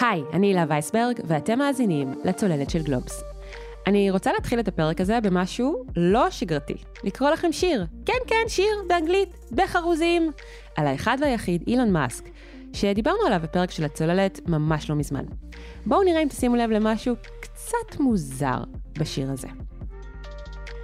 היי, אני הילה וייסברג, ואתם מאזינים לצוללת של גלובס. אני רוצה להתחיל את הפרק הזה במשהו לא שגרתי. לקרוא לכם שיר. כן, כן, שיר, באנגלית, בחרוזים. על האחד והיחיד, אילון מאסק, שדיברנו עליו בפרק של הצוללת ממש לא מזמן. בואו נראה אם תשימו לב למשהו קצת מוזר בשיר הזה.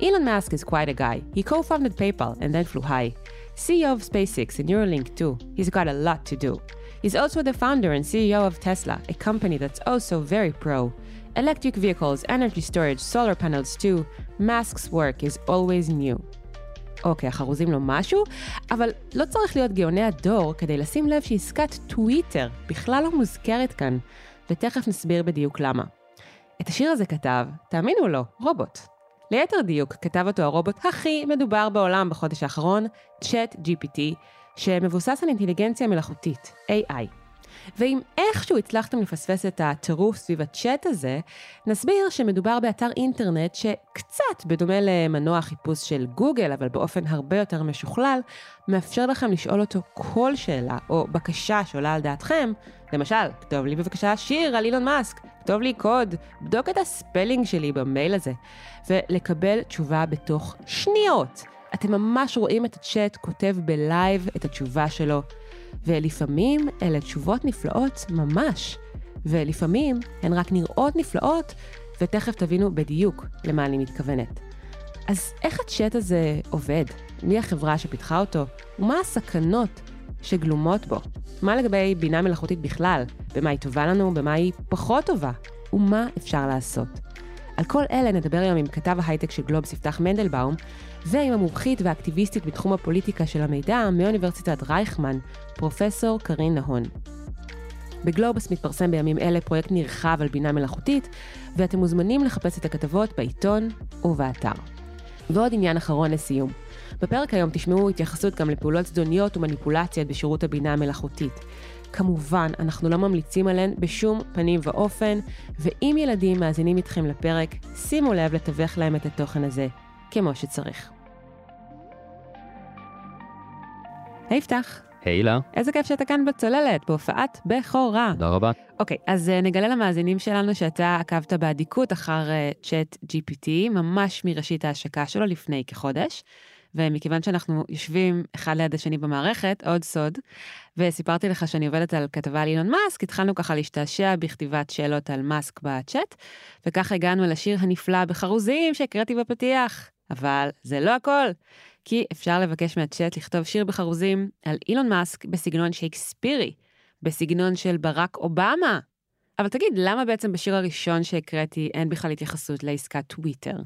Elon Musk is quite a guy. He co-founded PayPal and then flew high. CEO of SpaceX and Neuralink too. He's got a lot to do. He's also the founder and CEO of Tesla, a company that's also very pro. Electric vehicles, energy storage, solar panels too. Musk's work is always new. אוקיי, החרוזים לא משהו, אבל לא צריך להיות גאוני הדור כדי לשים לב שעסקת טוויטר בכלל לא מוזכרת כאן, ותכף נסביר בדיוק למה. את השיר הזה כתב, תאמינו או לא, רובוט. ליתר דיוק, כתב אותו הרובוט הכי מדובר בעולם בחודש האחרון, Chat GPT, שמבוסס על אינטליגנציה מלאכותית, AI. ואם איכשהו הצלחתם לפספס את הטירוף סביב הצ'אט הזה, נסביר שמדובר באתר אינטרנט שקצת, בדומה למנוע חיפוש של גוגל, אבל באופן הרבה יותר משוכלל, מאפשר לכם לשאול אותו כל שאלה או בקשה שעולה על דעתכם, למשל, כתוב לי בבקשה שיר על אילון מאסק, כתוב לי קוד, בדוק את הספלינג שלי במייל הזה, ולקבל תשובה בתוך שניות. אתם ממש רואים את הצ'אט כותב בלייב את התשובה שלו, ולפעמים אלה תשובות נפלאות ממש, ולפעמים הן רק נראות נפלאות, ותכף תבינו בדיוק למה אני מתכוונת. אז איך הצ'אט הזה עובד? מי החברה שפיתחה אותו? ומה הסכנות שגלומות בו? מה לגבי בינה מלאכותית בכלל? במה היא טובה לנו? במה היא פחות טובה? ומה אפשר לעשות? על כל אלה נדבר היום עם כתב ההייטק של גלובס יפתח ועם המומחית והאקטיביסטית בתחום הפוליטיקה של המידע מאוניברסיטת רייכמן, פרופסור קרין נהון. בגלובס מתפרסם בימים אלה פרויקט נרחב על בינה מלאכותית, ואתם מוזמנים לחפש את הכתבות בעיתון ובאתר. ועוד עניין אחרון לסיום. בפרק היום תשמעו התייחסות גם לפעולות זדוניות ומניפולציות בשירות הבינה המלאכותית. כמובן, אנחנו לא ממליצים עליהן בשום פנים ואופן, ואם ילדים מאזינים איתכם לפרק, שימו לב לתווך להם את התוכן הזה כמו שצריך. היי יפתח. היי לה. איזה כיף שאתה כאן בצוללת, בהופעת בכורה. תודה רבה. אוקיי, אז uh, נגלה למאזינים שלנו שאתה עקבת באדיקות אחר צ'אט uh, GPT, ממש מראשית ההשקה שלו לפני כחודש. ומכיוון שאנחנו יושבים אחד ליד השני במערכת, עוד סוד, וסיפרתי לך שאני עובדת על כתבה על אילון מאסק, התחלנו ככה להשתעשע בכתיבת שאלות על מאסק בצ'אט, וככה הגענו לשיר הנפלא בחרוזים שהקראתי בפתיח. אבל זה לא הכל, כי אפשר לבקש מהצ'אט לכתוב שיר בחרוזים על אילון מאסק בסגנון שייקספירי, בסגנון של ברק אובמה. אבל תגיד, למה בעצם בשיר הראשון שהקראתי אין בכלל התייחסות לעסקת טוויטר?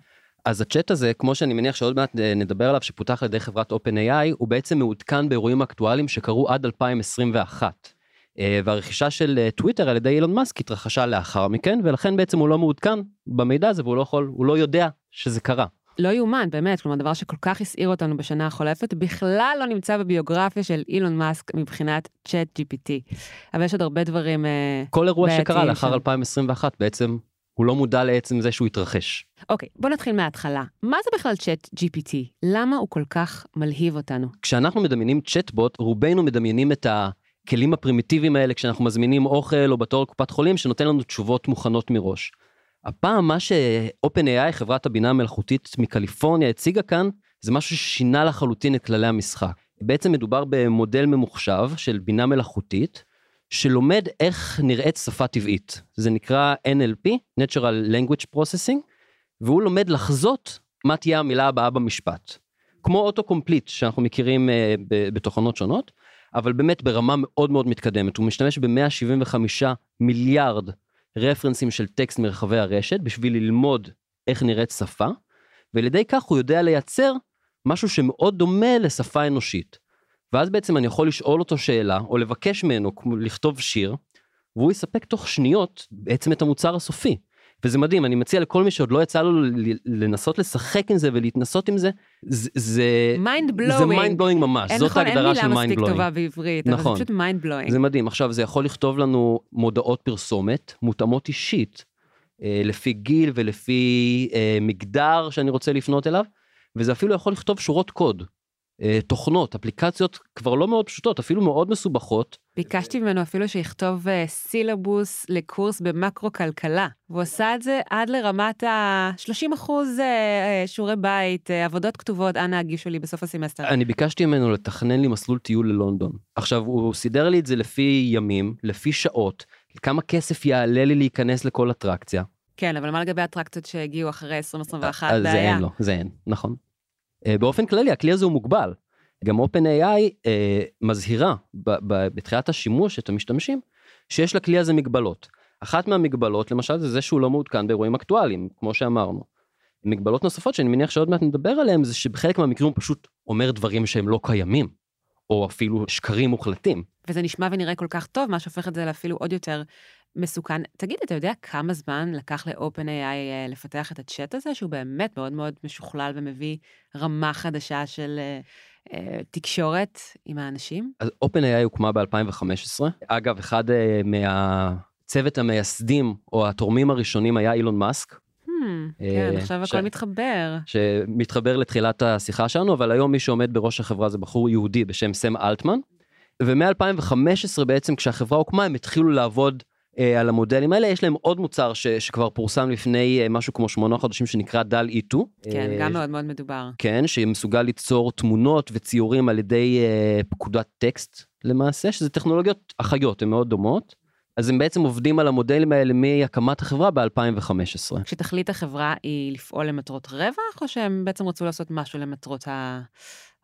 אז הצ'אט הזה, כמו שאני מניח שעוד מעט אה, נדבר עליו, שפותח על ידי חברת OpenAI, הוא בעצם מעודכן באירועים אקטואליים שקרו עד 2021. אה, והרכישה של טוויטר על ידי אילון מאסק התרחשה לאחר מכן, ולכן בעצם הוא לא מעודכן במידע הזה והוא לא יכול, הוא לא יודע שזה קרה. לא יאומן, באמת, כלומר, דבר שכל כך הסעיר אותנו בשנה החולפת, בכלל לא נמצא בביוגרפיה של אילון מאסק מבחינת צ'אט GPT. אבל יש עוד הרבה דברים בעייתיים. כל אירוע שקרה לאחר 2021 בעצם הוא לא מודע לעצם זה שהוא התרחש. אוקיי, בוא נתחיל מההתחלה. מה זה בכלל צ'אט GPT? למה הוא כל כך מלהיב אותנו? כשאנחנו מדמיינים צ'אטבוט, רובנו מדמיינים את הכלים הפרימיטיביים האלה כשאנחנו מזמינים אוכל או בתור לקופת חולים שנותן לנו תשובות מוכנות מראש. הפעם מה ש-OpenAI, חברת הבינה המלאכותית מקליפורניה, הציגה כאן, זה משהו ששינה לחלוטין את כללי המשחק. בעצם מדובר במודל ממוחשב של בינה מלאכותית, שלומד איך נראית שפה טבעית. זה נקרא NLP, Natural Language Processing, והוא לומד לחזות מה תהיה המילה הבאה במשפט. כמו אוטו קומפליט שאנחנו מכירים uh, בתוכנות שונות, אבל באמת ברמה מאוד מאוד מתקדמת. הוא משתמש ב-175 מיליארד רפרנסים של טקסט מרחבי הרשת בשביל ללמוד איך נראית שפה, ועל ידי כך הוא יודע לייצר משהו שמאוד דומה לשפה אנושית. ואז בעצם אני יכול לשאול אותו שאלה או לבקש ממנו לכתוב שיר והוא יספק תוך שניות בעצם את המוצר הסופי. וזה מדהים אני מציע לכל מי שעוד לא יצא לו לנסות לשחק עם זה ולהתנסות עם זה זה mind blowing זה mind blowing ממש זאת נכון, ההגדרה של מיינד בלואינג. אין מילה מספיק טובה בעברית נכון, אבל זה פשוט mind blowing. זה מדהים עכשיו זה יכול לכתוב לנו מודעות פרסומת מותאמות אישית אה, לפי גיל ולפי אה, מגדר שאני רוצה לפנות אליו וזה אפילו יכול לכתוב שורות קוד תוכנות, אפליקציות כבר לא מאוד פשוטות, אפילו מאוד מסובכות. ביקשתי ממנו אפילו שיכתוב uh, סילבוס לקורס במקרו-כלכלה, והוא עשה את זה עד לרמת ה-30 אחוז uh, שיעורי בית, עבודות כתובות, אנא הגישו לי בסוף הסמסטר. אני ביקשתי ממנו לתכנן לי מסלול טיול ללונדון. עכשיו, הוא סידר לי את זה לפי ימים, לפי שעות, כמה כסף יעלה לי להיכנס לכל אטרקציה. כן, אבל מה לגבי אטרקציות שהגיעו אחרי 2021? אז זה אין לו, זה אין, נכון. Uh, באופן כללי, הכלי הזה הוא מוגבל. גם OpenAI אה, מזהירה ב, ב, בתחילת השימוש את המשתמשים שיש לכלי הזה מגבלות. אחת מהמגבלות למשל זה זה שהוא לא מעודכן באירועים אקטואליים כמו שאמרנו. מגבלות נוספות שאני מניח שעוד מעט נדבר עליהם זה שבחלק מהמקרים הוא פשוט אומר דברים שהם לא קיימים. או אפילו שקרים מוחלטים. וזה נשמע ונראה כל כך טוב, מה שהופך את זה לאפילו עוד יותר מסוכן. תגיד, אתה יודע כמה זמן לקח ל-OpenAI אה, לפתח את הצ'אט הזה, שהוא באמת מאוד מאוד משוכלל ומביא רמה חדשה של uh, תקשורת עם האנשים? אז OpenAI הוקמה ב-2015. אגב, אחד uh, מהצוות המייסדים או התורמים הראשונים היה אילון מאסק. Hmm, כן, עכשיו הכל מתחבר. שמתחבר לתחילת השיחה שלנו, אבל היום מי שעומד בראש החברה זה בחור יהודי בשם סם אלטמן. ומ-2015 בעצם כשהחברה הוקמה הם התחילו לעבוד על המודלים האלה יש להם עוד מוצר ש, שכבר פורסם לפני אה, משהו כמו שמונה חודשים שנקרא דל E2. כן, אה, גם מאוד מאוד מדובר. כן, שמסוגל ליצור תמונות וציורים על ידי אה, פקודת טקסט למעשה, שזה טכנולוגיות אחיות, הן מאוד דומות. אז הם בעצם עובדים על המודלים האלה מהקמת החברה ב-2015. כשתכלית החברה היא לפעול למטרות רווח, או שהם בעצם רצו לעשות משהו למטרות ה...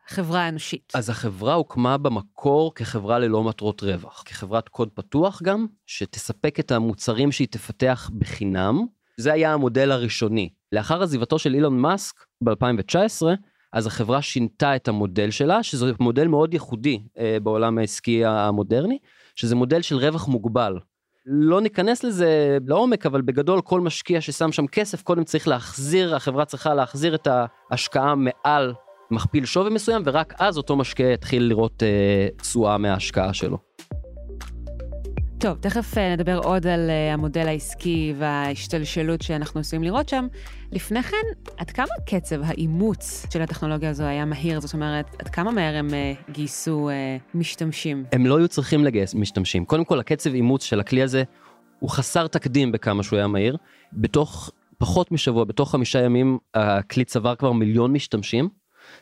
החברה האנושית. אז החברה הוקמה במקור כחברה ללא מטרות רווח, כחברת קוד פתוח גם, שתספק את המוצרים שהיא תפתח בחינם. זה היה המודל הראשוני. לאחר עזיבתו של אילון מאסק ב-2019, אז החברה שינתה את המודל שלה, שזה מודל מאוד ייחודי אה, בעולם העסקי המודרני, שזה מודל של רווח מוגבל. לא ניכנס לזה לעומק, אבל בגדול כל משקיע ששם שם כסף, קודם צריך להחזיר, החברה צריכה להחזיר את ההשקעה מעל מכפיל שווי מסוים, ורק אז אותו משקיע יתחיל לראות אה, תשואה אה, מההשקעה שלו. טוב, תכף אה, נדבר עוד על אה, המודל העסקי וההשתלשלות שאנחנו עשויים לראות שם. לפני כן, עד כמה קצב האימוץ של הטכנולוגיה הזו היה מהיר? זאת אומרת, עד כמה מהר הם גייסו משתמשים? הם לא היו צריכים לגייס משתמשים. קודם כל, הקצב אימוץ של הכלי הזה הוא חסר תקדים בכמה שהוא היה מהיר. בתוך פחות משבוע, בתוך חמישה ימים, הכלי צבר כבר מיליון משתמשים.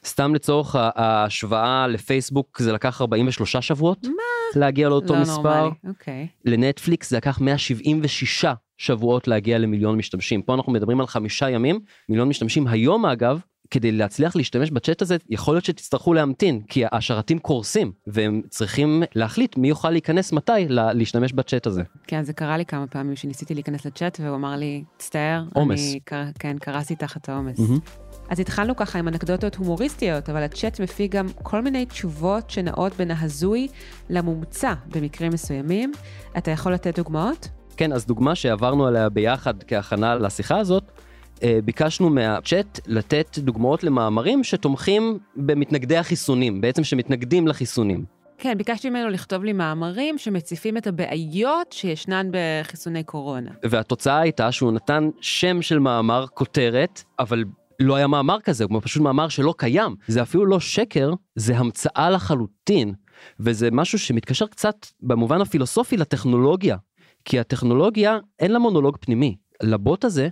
סתם לצורך ההשוואה לפייסבוק זה לקח 43 שבועות. מה? להגיע לאותו לא מספר. אוקיי. לנטפליקס זה לקח 176 שבועות להגיע למיליון משתמשים. פה אנחנו מדברים על חמישה ימים, מיליון משתמשים. היום אגב, כדי להצליח להשתמש בצ'אט הזה, יכול להיות שתצטרכו להמתין, כי השרתים קורסים, והם צריכים להחליט מי יוכל להיכנס מתי להשתמש בצ'אט הזה. כן, זה קרה לי כמה פעמים שניסיתי להיכנס לצ'אט, והוא אמר לי, תצטער, עומס. אני, כן, קרסתי תחת העומס. Mm-hmm. אז התחלנו ככה עם אנקדוטות הומוריסטיות, אבל הצ'אט מפיק גם כל מיני תשובות שנעות בין ההזוי למומצא במקרים מסוימים. אתה יכול לתת דוגמאות? כן, אז דוגמה שעברנו עליה ביחד כהכנה לשיחה הזאת, אה, ביקשנו מהצ'אט לתת דוגמאות למאמרים שתומכים במתנגדי החיסונים, בעצם שמתנגדים לחיסונים. כן, ביקשתי ממנו לכתוב לי מאמרים שמציפים את הבעיות שישנן בחיסוני קורונה. והתוצאה הייתה שהוא נתן שם של מאמר, כותרת, אבל לא היה מאמר כזה, הוא פשוט מאמר שלא קיים. זה אפילו לא שקר, זה המצאה לחלוטין. וזה משהו שמתקשר קצת במובן הפילוסופי לטכנולוגיה. כי הטכנולוגיה אין לה מונולוג פנימי. לבוט הזה,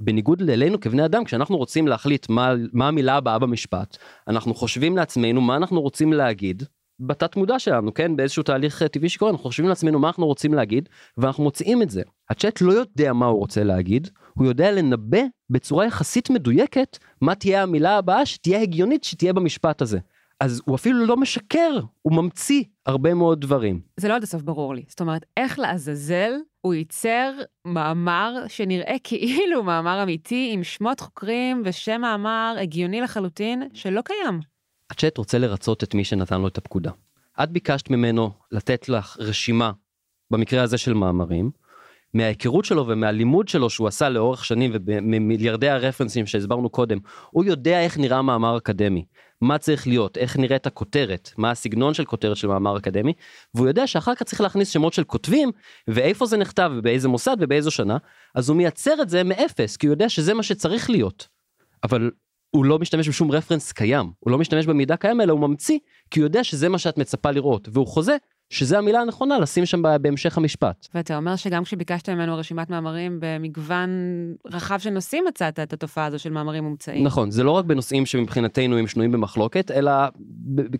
בניגוד לאלינו כבני אדם, כשאנחנו רוצים להחליט מה, מה המילה הבאה במשפט, אנחנו חושבים לעצמנו מה אנחנו רוצים להגיד, בתת מודע שלנו, כן? באיזשהו תהליך טבעי שקורה, אנחנו חושבים לעצמנו מה אנחנו רוצים להגיד, ואנחנו מוצאים את זה. הצ'אט לא יודע מה הוא רוצה להגיד, הוא יודע לנבא בצורה יחסית מדויקת מה תהיה המילה הבאה שתהיה הגיונית שתהיה במשפט הזה. אז הוא אפילו לא משקר, הוא ממציא הרבה מאוד דברים. זה לא עד הסוף ברור לי. זאת אומרת, איך לעזאזל הוא ייצר מאמר שנראה כאילו מאמר אמיתי עם שמות חוקרים ושם מאמר הגיוני לחלוטין שלא קיים. הצ'אט רוצה לרצות את מי שנתן לו את הפקודה. את ביקשת ממנו לתת לך רשימה, במקרה הזה של מאמרים, מההיכרות שלו ומהלימוד שלו שהוא עשה לאורך שנים וממיליארדי הרפרנסים שהסברנו קודם, הוא יודע איך נראה מאמר אקדמי, מה צריך להיות, איך נראית הכותרת, מה הסגנון של כותרת של מאמר אקדמי, והוא יודע שאחר כך צריך להכניס שמות של כותבים, ואיפה זה נכתב ובאיזה מוסד ובאיזו שנה, אז הוא מייצר את זה מאפס, כי הוא יודע שזה מה שצריך להיות. אבל הוא לא משתמש בשום רפרנס קיים, הוא לא משתמש במידע קיים אלא הוא ממציא, כי הוא יודע שזה מה שאת מצפה לראות, והוא חוזה שזה המילה הנכונה לשים שם בהמשך המשפט. ואתה אומר שגם כשביקשת ממנו רשימת מאמרים במגוון רחב של נושאים מצאת את התופעה הזו של מאמרים מומצאים. נכון, זה לא רק בנושאים שמבחינתנו הם שנויים במחלוקת, אלא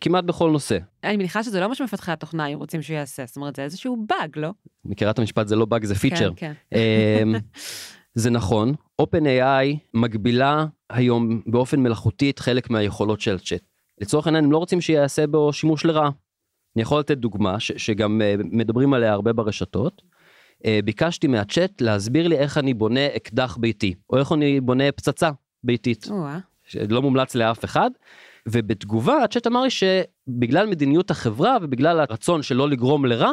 כמעט בכל נושא. אני מניחה שזה לא מה שמפתחי התוכנה היו רוצים שהוא יעשה, זאת אומרת זה איזשהו באג, לא? מכירה את המשפט זה לא באג זה פיצ'ר. כן, כן. אמ, זה נכון, OpenAI מגבילה היום באופן מלאכותי את חלק מהיכולות של הצ'אט. לצורך העניין הם לא רוצים שיעשה בו שימוש לרעה. אני יכול לתת דוגמה ש, שגם uh, מדברים עליה הרבה ברשתות. Uh, ביקשתי מהצ'אט להסביר לי איך אני בונה אקדח ביתי, או איך אני בונה פצצה ביתית. לא מומלץ לאף אחד. ובתגובה הצ'אט אמר לי שבגלל מדיניות החברה ובגלל הרצון שלא לגרום לרע,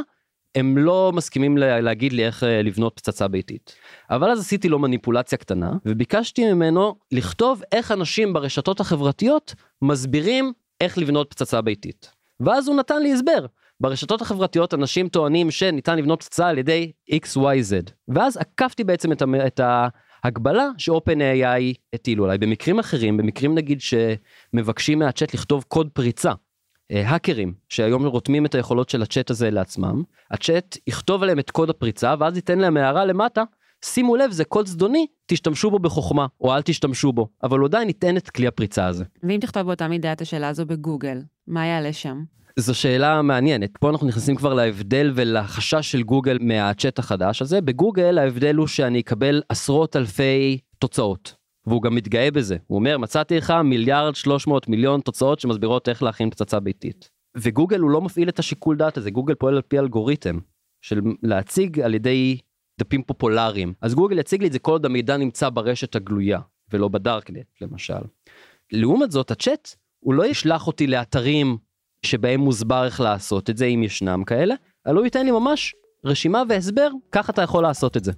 הם לא מסכימים להגיד לי איך אה, לבנות פצצה ביתית. אבל אז עשיתי לו מניפולציה קטנה וביקשתי ממנו לכתוב איך אנשים ברשתות החברתיות מסבירים איך לבנות פצצה ביתית. ואז הוא נתן לי הסבר. ברשתות החברתיות אנשים טוענים שניתן לבנות פצצה על ידי XYZ. ואז עקפתי בעצם את, את ההגבלה ש-OpenAI הטילו עליי. במקרים אחרים, במקרים נגיד שמבקשים מהצ'אט לכתוב קוד פריצה, אה, האקרים שהיום רותמים את היכולות של הצ'אט הזה לעצמם, הצ'אט יכתוב עליהם את קוד הפריצה ואז ייתן להם הערה למטה, שימו לב זה קוד זדוני, תשתמשו בו בחוכמה או אל תשתמשו בו, אבל עדיין ייתן את כלי הפריצה הזה. ואם תכתוב באותה מידה את השאלה הזו בגוגל, מה יעלה שם? זו שאלה מעניינת. פה אנחנו נכנסים כבר להבדל ולחשש של גוגל מהצ'אט החדש הזה. בגוגל ההבדל הוא שאני אקבל עשרות אלפי תוצאות. והוא גם מתגאה בזה. הוא אומר, מצאתי לך מיליארד 300 מיליון תוצאות שמסבירות איך להכין פצצה ביתית. וגוגל הוא לא מפעיל את השיקול דעת הזה, גוגל פועל על פי אלגוריתם של להציג על ידי דפים פופולריים. אז גוגל יציג לי את זה כל עוד המידע נמצא ברשת הגלויה, ולא בדארקנט למשל. לעומת זאת, הצ'אט, הוא לא ישלח אותי לאתרים שבהם מוסבר איך לעשות את זה, אם ישנם כאלה, אלא הוא ייתן לי ממש רשימה והסבר, ככה אתה יכול לעשות את זה.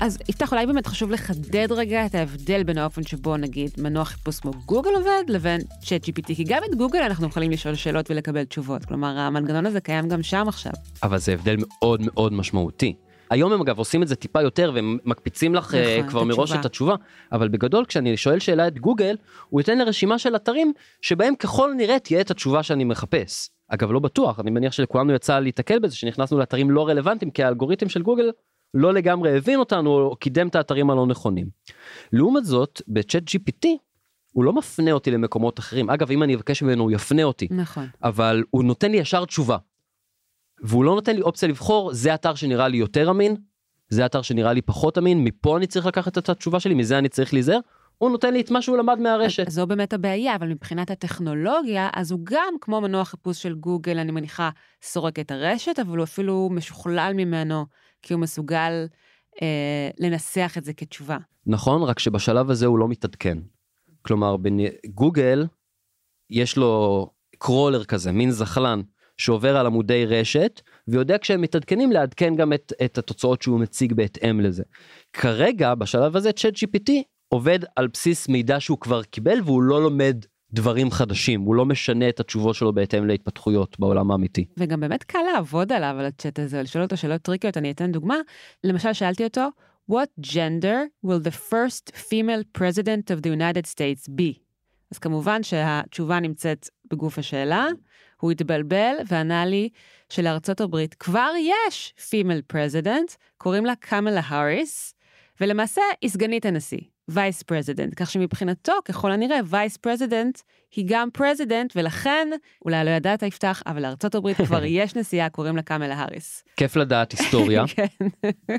אז יפתח, אולי באמת חשוב לחדד רגע את ההבדל בין האופן שבו נגיד מנוע חיפוש כמו גוגל עובד לבין צ'אט GPT, כי גם את גוגל אנחנו יכולים לשאול שאלות ולקבל תשובות. כלומר, המנגנון הזה קיים גם שם עכשיו. אבל זה הבדל מאוד מאוד משמעותי. היום הם אגב עושים את זה טיפה יותר והם מקפיצים לך אה, נכון, כבר מראש את התשובה אבל בגדול כשאני שואל שאלה את גוגל הוא ייתן לי רשימה של אתרים שבהם ככל נראה תהיה את התשובה שאני מחפש. אגב לא בטוח אני מניח שלכולנו יצא להתקל בזה שנכנסנו לאתרים לא רלוונטיים כי האלגוריתם של גוגל לא לגמרי הבין אותנו או קידם את האתרים הלא נכונים. לעומת זאת בצ'אט gpt הוא לא מפנה אותי למקומות אחרים אגב אם אני אבקש ממנו הוא יפנה אותי נכון אבל הוא נותן לי ישר תשובה והוא לא נותן לי אופציה לבחור, זה אתר שנראה לי יותר אמין, זה אתר שנראה לי פחות אמין, מפה אני צריך לקחת את התשובה שלי, מזה אני צריך להיזהר. הוא נותן לי את מה שהוא למד מהרשת. זו באמת הבעיה, אבל מבחינת הטכנולוגיה, אז הוא גם, כמו מנוע חיפוש של גוגל, אני מניחה, סורק את הרשת, אבל הוא אפילו משוכלל ממנו, כי הוא מסוגל אה, לנסח את זה כתשובה. נכון, רק שבשלב הזה הוא לא מתעדכן. כלומר, בגוגל, יש לו קרולר כזה, מין זחלן, שעובר על עמודי רשת ויודע כשהם מתעדכנים לעדכן גם את, את התוצאות שהוא מציג בהתאם לזה. כרגע בשלב הזה צ'אט gpt עובד על בסיס מידע שהוא כבר קיבל והוא לא לומד דברים חדשים הוא לא משנה את התשובות שלו בהתאם להתפתחויות בעולם האמיתי. וגם באמת קל לעבוד עליו על הצ'אט הזה לשאול אותו שאלות טריקיות אני אתן דוגמה למשל שאלתי אותו what gender will the first female president of the United States be? אז כמובן שהתשובה נמצאת בגוף השאלה. הוא התבלבל וענה לי שלארצות הברית כבר יש female president, קוראים לה קמלה האריס, ולמעשה היא סגנית הנשיא, vice president, כך שמבחינתו, ככל הנראה, vice president היא גם president, ולכן, אולי לא ידעת יפתח, אבל לארצות הברית כבר יש נשיאה, קוראים לה קמלה האריס. כיף לדעת היסטוריה, כן.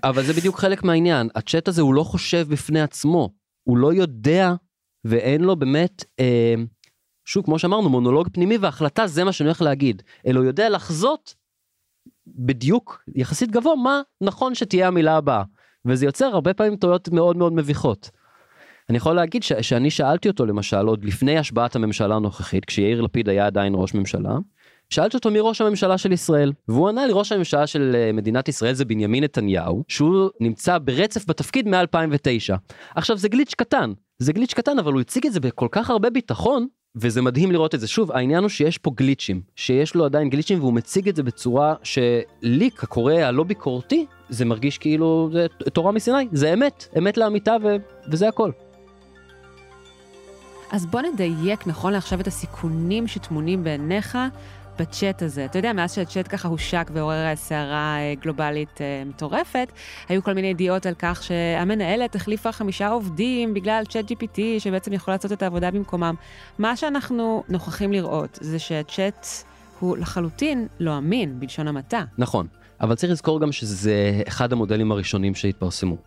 אבל זה בדיוק חלק מהעניין, הצ'אט הזה הוא לא חושב בפני עצמו, הוא לא יודע ואין לו באמת... אה, שוב, כמו שאמרנו, מונולוג פנימי והחלטה זה מה שאני הולך להגיד. אלא הוא יודע לחזות בדיוק, יחסית גבוה, מה נכון שתהיה המילה הבאה. וזה יוצר הרבה פעמים טעויות מאוד מאוד מביכות. אני יכול להגיד ש- שאני שאלתי אותו למשל עוד לפני השבעת הממשלה הנוכחית כשיאיר לפיד היה עדיין ראש ממשלה. שאלתי אותו מי ראש הממשלה של ישראל והוא ענה לי ראש הממשלה של אה, מדינת ישראל זה בנימין נתניהו שהוא נמצא ברצף בתפקיד מ-2009. עכשיו זה גליץ' קטן זה גליץ' קטן אבל הוא הציג את זה בכל כך הרבה ביטחון וזה מדהים לראות את זה שוב העניין הוא שיש פה גליצ'ים שיש לו עדיין גליצ'ים והוא מציג את זה בצורה שלי כקורא הלא ביקורתי זה מרגיש כאילו זה תורה מסיני, זה אמת, אמת לאמיתה ו, וזה הכל. אז בוא נדייק נכון לעכשיו את הסיכונים שטמונים בעיניך בצ'אט הזה. אתה יודע, מאז שהצ'אט ככה הושק ועורר סערה אה, גלובלית אה, מטורפת, היו כל מיני ידיעות על כך שהמנהלת החליפה חמישה עובדים בגלל צ'אט GPT, שבעצם יכול לעשות את העבודה במקומם. מה שאנחנו נוכחים לראות זה שהצ'אט הוא לחלוטין לא אמין, בלשון המעטה. נכון, אבל צריך לזכור גם שזה אחד המודלים הראשונים שהתפרסמו.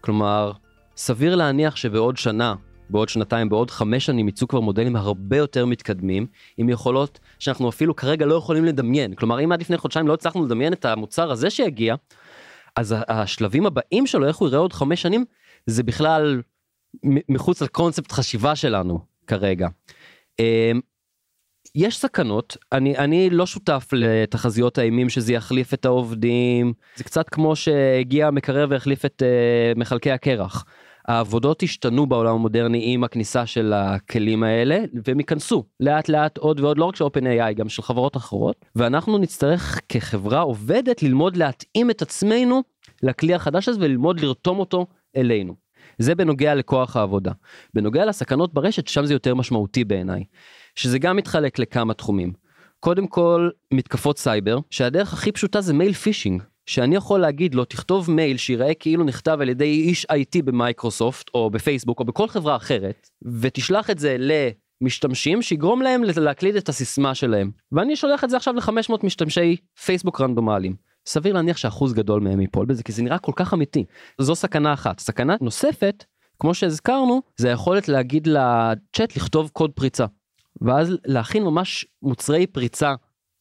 כלומר, סביר להניח שבעוד שנה בעוד שנתיים, בעוד חמש שנים יצאו כבר מודלים הרבה יותר מתקדמים, עם יכולות שאנחנו אפילו כרגע לא יכולים לדמיין. כלומר, אם עד לפני חודשיים לא הצלחנו לדמיין את המוצר הזה שיגיע, אז השלבים הבאים שלו, איך הוא יראה עוד חמש שנים, זה בכלל מחוץ לקונספט חשיבה שלנו כרגע. אמ, יש סכנות, אני, אני לא שותף לתחזיות האימים שזה יחליף את העובדים, זה קצת כמו שהגיע המקרר והחליף את uh, מחלקי הקרח. העבודות השתנו בעולם המודרני עם הכניסה של הכלים האלה והם ייכנסו לאט לאט עוד ועוד לא רק של OpenAI גם של חברות אחרות ואנחנו נצטרך כחברה עובדת ללמוד להתאים את עצמנו לכלי החדש הזה וללמוד לרתום אותו אלינו. זה בנוגע לכוח העבודה. בנוגע לסכנות ברשת שם זה יותר משמעותי בעיניי שזה גם מתחלק לכמה תחומים. קודם כל מתקפות סייבר שהדרך הכי פשוטה זה מייל פישינג שאני יכול להגיד לו תכתוב מייל שיראה כאילו נכתב על ידי איש IT במייקרוסופט או בפייסבוק או בכל חברה אחרת ותשלח את זה למשתמשים שיגרום להם להקליד את הסיסמה שלהם ואני שולח את זה עכשיו ל-500 משתמשי פייסבוק רנדומליים. סביר להניח שאחוז גדול מהם ייפול בזה כי זה נראה כל כך אמיתי. זו סכנה אחת. סכנה נוספת כמו שהזכרנו זה היכולת להגיד לצ'אט לכתוב קוד פריצה. ואז להכין ממש מוצרי פריצה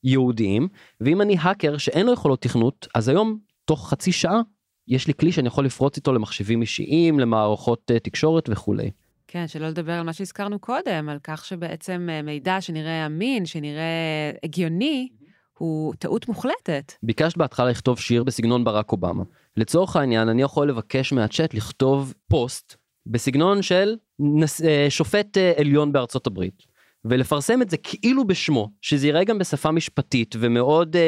ייעודיים, ואם אני האקר שאין לו יכולות תכנות, אז היום, תוך חצי שעה, יש לי כלי שאני יכול לפרוץ איתו למחשבים אישיים, למערכות uh, תקשורת וכולי. כן, שלא לדבר על מה שהזכרנו קודם, על כך שבעצם uh, מידע שנראה אמין, שנראה הגיוני, הוא טעות מוחלטת. ביקשת בהתחלה לכתוב שיר בסגנון ברק אובמה. לצורך העניין, אני יכול לבקש מהצ'אט לכתוב פוסט בסגנון של נס, uh, שופט עליון בארצות הברית. ולפרסם את זה כאילו בשמו, שזה יראה גם בשפה משפטית ומאוד uh,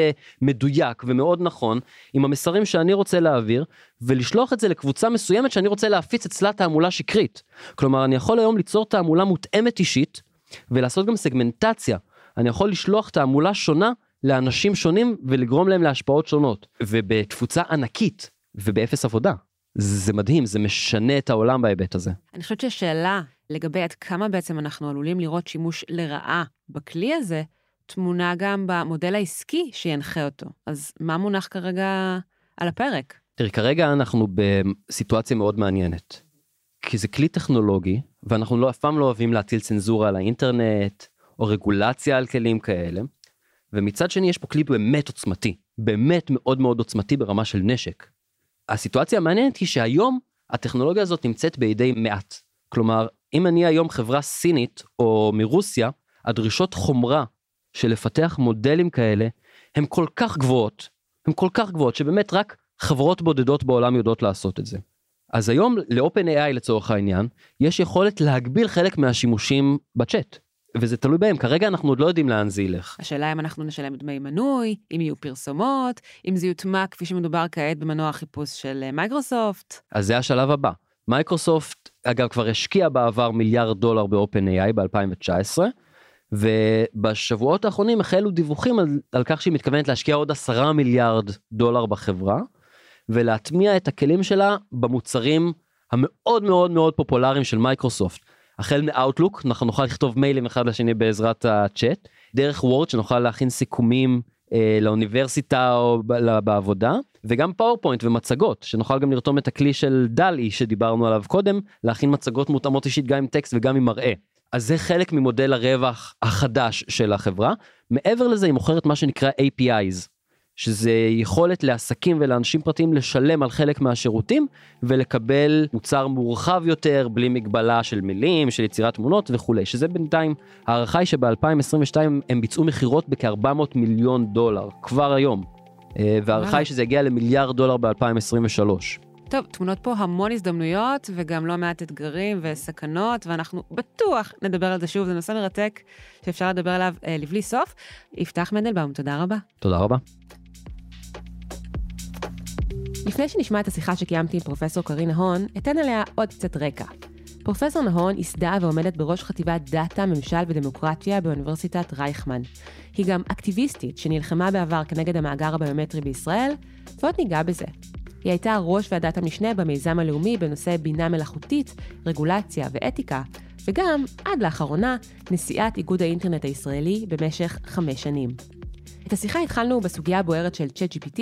מדויק ומאוד נכון, עם המסרים שאני רוצה להעביר, ולשלוח את זה לקבוצה מסוימת שאני רוצה להפיץ אצלה תעמולה שקרית. כלומר, אני יכול היום ליצור תעמולה מותאמת אישית, ולעשות גם סגמנטציה. אני יכול לשלוח תעמולה שונה לאנשים שונים ולגרום להם להשפעות שונות, ובתפוצה ענקית ובאפס עבודה. זה מדהים, זה משנה את העולם בהיבט הזה. אני חושבת שהשאלה לגבי עד כמה בעצם אנחנו עלולים לראות שימוש לרעה בכלי הזה, תמונה גם במודל העסקי שינחה אותו. אז מה מונח כרגע על הפרק? תראי, כרגע אנחנו בסיטואציה מאוד מעניינת. כי זה כלי טכנולוגי, ואנחנו לא, אף פעם לא אוהבים להטיל צנזורה על האינטרנט, או רגולציה על כלים כאלה. ומצד שני יש פה כלי באמת עוצמתי, באמת מאוד מאוד עוצמתי ברמה של נשק. הסיטואציה המעניינת היא שהיום הטכנולוגיה הזאת נמצאת בידי מעט. כלומר, אם אני היום חברה סינית או מרוסיה, הדרישות חומרה של לפתח מודלים כאלה הן כל כך גבוהות, הן כל כך גבוהות שבאמת רק חברות בודדות בעולם יודעות לעשות את זה. אז היום ל-OpenAI לצורך העניין, יש יכולת להגביל חלק מהשימושים בצ'אט. וזה תלוי בהם, כרגע אנחנו עוד לא יודעים לאן זה ילך. השאלה אם אנחנו נשלם דמי מנוי, אם יהיו פרסומות, אם זה יוטמע כפי שמדובר כעת במנוע החיפוש של אה, מייקרוסופט. אז זה השלב הבא. מייקרוסופט אגב כבר השקיע בעבר מיליארד דולר ב-OpenAI ב-2019 ובשבועות האחרונים החלו דיווחים על, על כך שהיא מתכוונת להשקיע עוד עשרה מיליארד דולר בחברה ולהטמיע את הכלים שלה במוצרים המאוד מאוד מאוד פופולריים של מייקרוסופט. החל מ Outlook אנחנו נוכל לכתוב מיילים אחד לשני בעזרת הצ'אט דרך Word שנוכל להכין סיכומים אה, לאוניברסיטה או בעבודה וגם PowerPoint ומצגות שנוכל גם לרתום את הכלי של DALL-E שדיברנו עליו קודם להכין מצגות מותאמות אישית גם עם טקסט וגם עם מראה. אז זה חלק ממודל הרווח החדש של החברה. מעבר לזה היא מוכרת מה שנקרא APIs שזה יכולת לעסקים ולאנשים פרטיים לשלם על חלק מהשירותים ולקבל מוצר מורחב יותר בלי מגבלה של מילים של יצירת תמונות וכולי שזה בינתיים הערכה היא שב-2022 הם ביצעו מכירות בכ-400 מיליון דולר כבר היום אה, והערכה היא שזה יגיע למיליארד דולר ב-2023. טוב, תמונות פה המון הזדמנויות וגם לא מעט אתגרים וסכנות, ואנחנו בטוח נדבר על זה שוב, זה נושא מרתק שאפשר לדבר עליו אה, לבלי סוף. יפתח מנדלבאום, תודה רבה. תודה רבה. לפני שנשמע את השיחה שקיימתי עם פרופסור קרין הון, אתן עליה עוד קצת רקע. פרופסור נהון ייסדה ועומדת בראש חטיבת דאטה, ממשל ודמוקרטיה באוניברסיטת רייכמן. היא גם אקטיביסטית שנלחמה בעבר כנגד המאגר הביומטרי בישראל, ועוד ניגע בזה. היא הייתה ראש ועדת המשנה במיזם הלאומי בנושא בינה מלאכותית, רגולציה ואתיקה, וגם, עד לאחרונה, נשיאת איגוד האינטרנט הישראלי במשך חמש שנים. את השיחה התחלנו בסוגיה הבוערת של ChatGPT,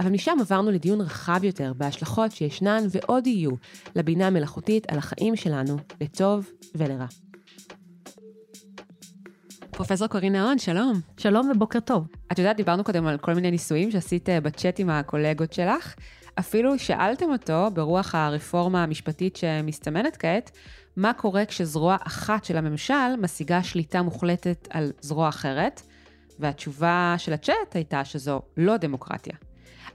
אבל משם עברנו לדיון רחב יותר בהשלכות שישנן ועוד יהיו לבינה מלאכותית על החיים שלנו, לטוב ולרע. פרופסור קורינה הון, שלום. שלום ובוקר טוב. את יודעת, דיברנו קודם על כל מיני ניסויים שעשית אה, בצ'אט עם הקולגות שלך. אפילו שאלתם אותו, ברוח הרפורמה המשפטית שמסתמנת כעת, מה קורה כשזרוע אחת של הממשל משיגה שליטה מוחלטת על זרוע אחרת, והתשובה של הצ'אט הייתה שזו לא דמוקרטיה.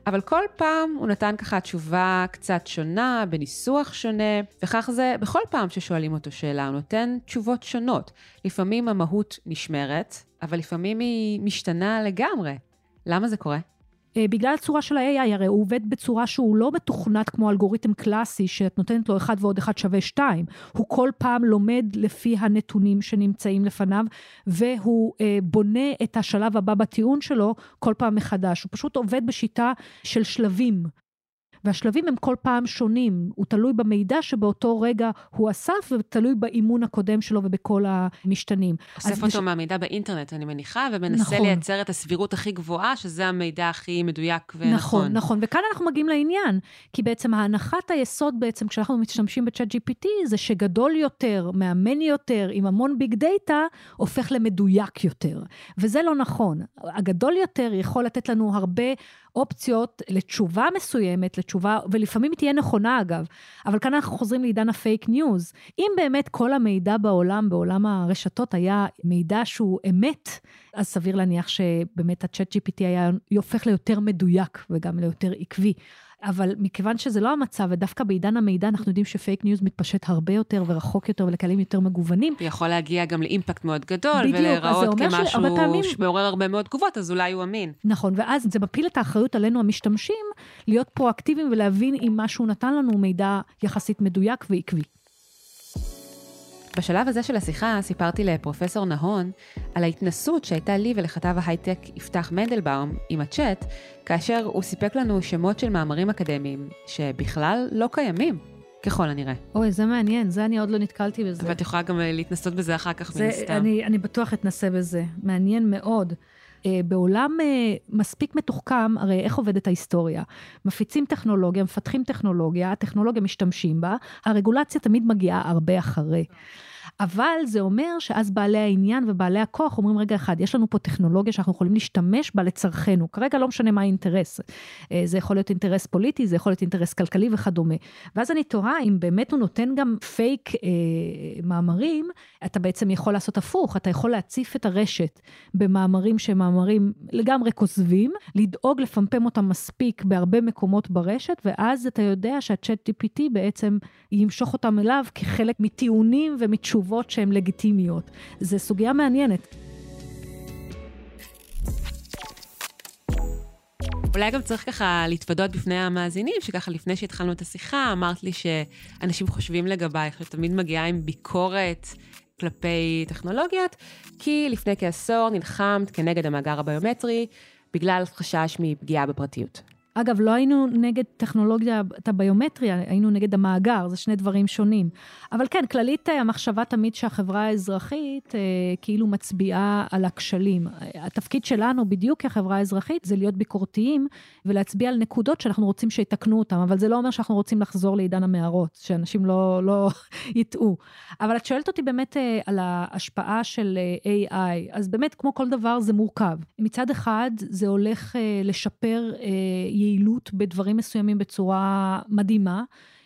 אבל כל פעם הוא נתן ככה תשובה קצת שונה, בניסוח שונה, וכך זה בכל פעם ששואלים אותו שאלה, הוא נותן תשובות שונות. לפעמים המהות נשמרת, אבל לפעמים היא משתנה לגמרי. למה זה קורה? אה, בגלל הצורה של ה-AI, הרי הוא עובד בצורה שהוא לא מתוכנת כמו אלגוריתם קלאסי, שאת נותנת לו 1 ועוד 1 שווה 2. הוא כל פעם לומד לפי הנתונים שנמצאים לפניו, והוא אה, בונה את השלב הבא בטיעון שלו כל פעם מחדש. הוא פשוט עובד בשיטה של שלבים. והשלבים הם כל פעם שונים, הוא תלוי במידע שבאותו רגע הוא אסף, ותלוי באימון הקודם שלו ובכל המשתנים. אוסף אותו בש... מהמידע באינטרנט, אני מניחה, ומנסה נכון. לייצר את הסבירות הכי גבוהה, שזה המידע הכי מדויק ונכון. נכון, נכון, וכאן אנחנו מגיעים לעניין, כי בעצם ההנחת היסוד בעצם, כשאנחנו משתמשים בצ'אט GPT, זה שגדול יותר, מאמן יותר, עם המון big data, הופך למדויק יותר. וזה לא נכון. הגדול יותר יכול לתת לנו הרבה אופציות לתשובה מסוימת, לתשובה, ולפעמים היא תהיה נכונה אגב, אבל כאן אנחנו חוזרים לעידן ה fake news. אם באמת כל המידע בעולם, בעולם הרשתות, היה מידע שהוא אמת, אז סביר להניח שבאמת הצ'אט GPT היה הופך ליותר מדויק וגם ליותר עקבי. אבל מכיוון שזה לא המצב, ודווקא בעידן המידע אנחנו יודעים ש fake news מתפשט הרבה יותר ורחוק יותר ולקהלים יותר מגוונים. יכול להגיע גם ל impact מאוד גדול, בדיוק, ולהיראות כמשהו פעמים... שמעורר הרבה מאוד תגובות, אז אולי הוא אמין. נכון, ואז זה מפיל את האחריות עלינו המשתמשים, להיות פרואקטיביים ולהבין אם מה שהוא נתן לנו מידע יחסית מדויק ועקבי. בשלב הזה של השיחה סיפרתי לפרופסור נהון על ההתנסות שהייתה לי ולכתב ההייטק יפתח מנדלבאום עם הצ'אט, כאשר הוא סיפק לנו שמות של מאמרים אקדמיים שבכלל לא קיימים. ככל הנראה. אוי, זה מעניין, זה אני עוד לא נתקלתי בזה. ואת יכולה גם להתנסות בזה אחר כך, מן הסתם. אני, אני בטוח אתנסה בזה, מעניין מאוד. Uh, בעולם uh, מספיק מתוחכם, הרי איך עובדת ההיסטוריה? מפיצים טכנולוגיה, מפתחים טכנולוגיה, הטכנולוגיה משתמשים בה, הרגולציה תמיד מגיעה הרבה אחרי. אבל זה אומר שאז בעלי העניין ובעלי הכוח אומרים, רגע אחד, יש לנו פה טכנולוגיה שאנחנו יכולים להשתמש בה לצרכנו. כרגע לא משנה מה האינטרס. אה, זה יכול להיות אינטרס פוליטי, זה יכול להיות אינטרס כלכלי וכדומה. ואז אני תוהה אם באמת הוא נותן גם פייק אה, מאמרים, אתה בעצם יכול לעשות הפוך, אתה יכול להציף את הרשת במאמרים שהם מאמרים לגמרי כוזבים, לדאוג לפמפם אותם מספיק בהרבה מקומות ברשת, ואז אתה יודע שהצ'אט GPT בעצם ימשוך אותם אליו כחלק מטיעונים ומתשובות. תשובות שהן לגיטימיות. זו סוגיה מעניינת. אולי גם צריך ככה להתוודות בפני המאזינים, שככה לפני שהתחלנו את השיחה, אמרת לי שאנשים חושבים לגבייך, שתמיד מגיעה עם ביקורת כלפי טכנולוגיות, כי לפני כעשור נלחמת כנגד המאגר הביומטרי, בגלל חשש מפגיעה בפרטיות. אגב, לא היינו נגד טכנולוגיית הביומטריה, היינו נגד המאגר, זה שני דברים שונים. אבל כן, כללית אה, המחשבה תמיד שהחברה האזרחית אה, כאילו מצביעה על הכשלים. התפקיד שלנו, בדיוק כחברה האזרחית, זה להיות ביקורתיים ולהצביע על נקודות שאנחנו רוצים שיתקנו אותן, אבל זה לא אומר שאנחנו רוצים לחזור לעידן המערות, שאנשים לא, לא יטעו. אבל את שואלת אותי באמת אה, על ההשפעה של אה, AI, אז באמת, כמו כל דבר, זה מורכב. מצד אחד, זה הולך אה, לשפר אה, יעילות בדברים מסוימים בצורה מדהימה.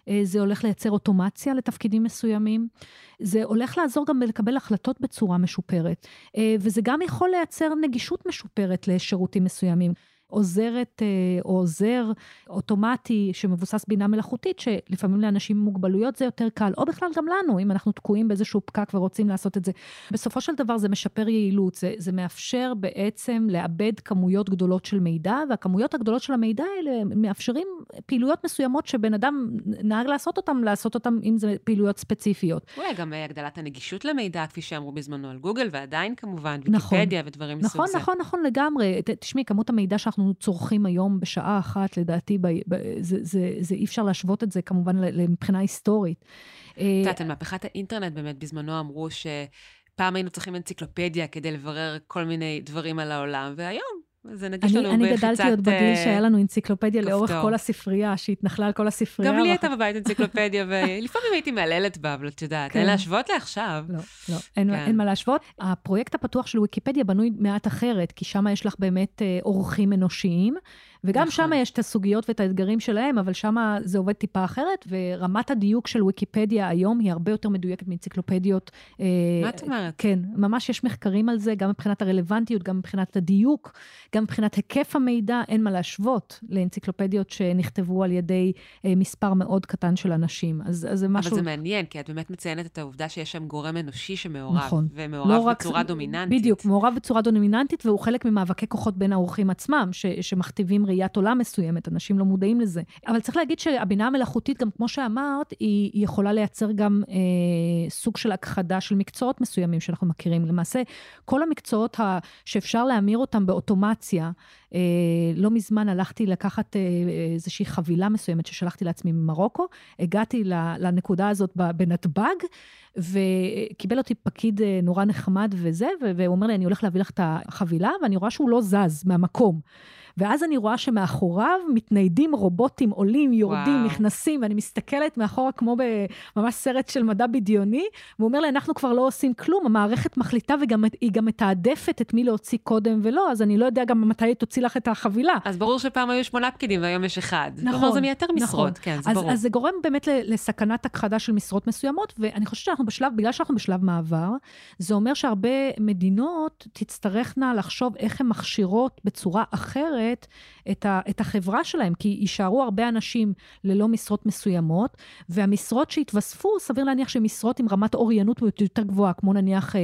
אה, זה הולך לייצר אוטומציה לתפקידים מסוימים. זה הולך לעזור גם לקבל החלטות בצורה משופרת. אה, וזה גם יכול לייצר נגישות משופרת לשירותים מסוימים. עוזרת אה, או עוזר אוטומטי שמבוסס בינה מלאכותית, שלפעמים לאנשים עם מוגבלויות זה יותר קל, או בכלל גם לנו, אם אנחנו תקועים באיזשהו פקק ורוצים לעשות את זה. בסופו של דבר זה משפר יעילות, זה, זה מאפשר בעצם לאבד כמויות גדולות של מידע, והכמויות הגדולות של המידע האלה מאפשרים פעילויות מסוימות שבן אדם נהג לעשות אותן, לעשות אותן אם זה פעילויות ספציפיות. אולי גם אה, הגדלת הנגישות למידע, כפי שאמרו בזמנו על גוגל, ועדיין כמובן, נכון, ויקיפדיה ודברים מסוג נכון, זה. נכון, נכון, נכון, לגמרי. תשמעי, כמות המידע שאנחנו צורכים היום בשעה אחת, לדעתי, ב, ב, זה, זה, זה אי אפשר להשוות את זה כמובן מבחינה היסטורית. את יודעת, על מהפכת האינטרנט באמת בזמנו אמרו ש... פעם היינו צריכים אנציקלופדיה כדי לברר כל מיני דברים על העולם, והיום זה נגיש אני, לנו אני בחיצת... אני גדלתי עוד בגיל אה, שהיה לנו אנציקלופדיה כפתור. לאורך כל הספרייה, שהתנחלה על כל הספרייה. גם לי הייתה בבית אנציקלופדיה, ולפעמים הייתי מהללת בה, אבל את יודעת, כן. אין להשוות לעכשיו. לא, לא, אין, כן. אין מה להשוות. הפרויקט הפתוח של ויקיפדיה בנוי מעט אחרת, כי שם יש לך באמת אה, אורחים אנושיים, וגם נכון. שם יש את הסוגיות ואת האתגרים שלהם, אבל שם זה עובד טיפה אחרת, ורמת הדיוק של ויקיפדיה היום היא הרבה יותר מדויקת מאנציקלופדיות. אה, מה את אומרת? כן, ממש יש מחקרים על זה, גם מבחינת הרלוונטיות, גם מבחינת הדיוק, גם מבחינת היקף המידע, אין מה להשוות לאנציקלופדיות שנכתבו על ידי אה, מספר מאוד קטן של אנשים. אז, אז זה משהו... אבל זה מעניין, כי את באמת מציינת את העובדה שיש שם גורם אנושי שמעורב, נכון. ומעורב לא רק- בצורה דומיננטית. בדיוק, מעורב בצורה דומיננטית, והוא חלק ממאבקי כוחות בין האורחים עצמם, ש, שמכתיבים ראיית עולם מסוימת, אנשים לא מודעים לזה. אבל צריך להגיד שהבינה המלאכותית, גם כמו שאמרת, היא, יכולה לייצר גם אה, סוג של הכחדה של מקצועות מסוימים שאנחנו מכירים. למעשה, כל המקצועות ה, שאפשר להמיר אותם באוטומציה, אה, לא מזמן הלכתי לקחת אה, איזושהי חבילה מסוימת ששלחתי לעצמי ממרוקו, הגעתי לנקודה הזאת בנתב"ג, וקיבל אותי פקיד אה, נורא נחמד וזה, והוא אומר לי, אני הולך להביא לך את החבילה, ואני רואה שהוא לא זז מהמקום. ואז אני רואה שמאחוריו מתניידים רובוטים, עולים, יורדים, וואו. נכנסים, ואני מסתכלת מאחורה כמו בממש סרט של מדע בדיוני, והוא אומר לי, אנחנו כבר לא עושים כלום, המערכת מחליטה והיא גם מתעדפת את מי להוציא קודם ולא, אז אני לא יודע גם מתי היא תוציא לך את החבילה. אז ברור שפעם היו שמונה פקידים והיום יש אחד. נכון, כלומר, זה מייתר נכון. משרות, כן, זה אז, ברור. אז זה גורם באמת לסכנת הכחדה של משרות מסוימות, ואני חושבת שאנחנו בשלב, בגלל שאנחנו בשלב מעבר, זה אומר שהרבה מדינות תצטרכנה לחשוב איך הן מכשירות בצורה אחרת את, ה, את החברה שלהם, כי יישארו הרבה אנשים ללא משרות מסוימות, והמשרות שהתווספו, סביר להניח שמשרות עם רמת אוריינות יותר גבוהה, כמו נניח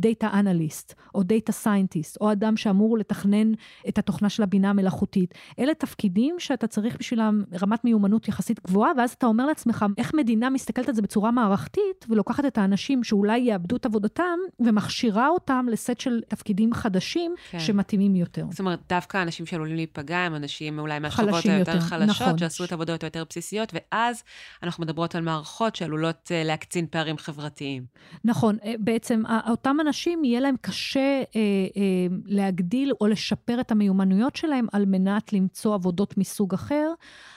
data analyst, או data scientist, או אדם שאמור לתכנן את התוכנה של הבינה המלאכותית. אלה תפקידים שאתה צריך בשבילם רמת מיומנות יחסית גבוהה, ואז אתה אומר לעצמך, איך מדינה מסתכלת על זה בצורה מערכתית, ולוקחת את האנשים שאולי יאבדו את עבודתם, ומכשירה אותם לסט של תפקידים חדשים, כן. שמתאימים יותר. זאת אומרת, דווקא האנשים שעלולים להיפגע הם אנשים אולי מהשכבות היותר יותר, חלשות, נכון. שעשו את העבודות היותר בסיסיות, ואז אנחנו מדברות על מערכות שעלולות אה, להקצין פערים חברתיים. נכון, אה, בעצם ה- אותם אנשים יהיה להם קשה אה, אה, להגדיל או לשפר את המיומנויות שלהם על מנת למצוא עבודות מסוג אחר,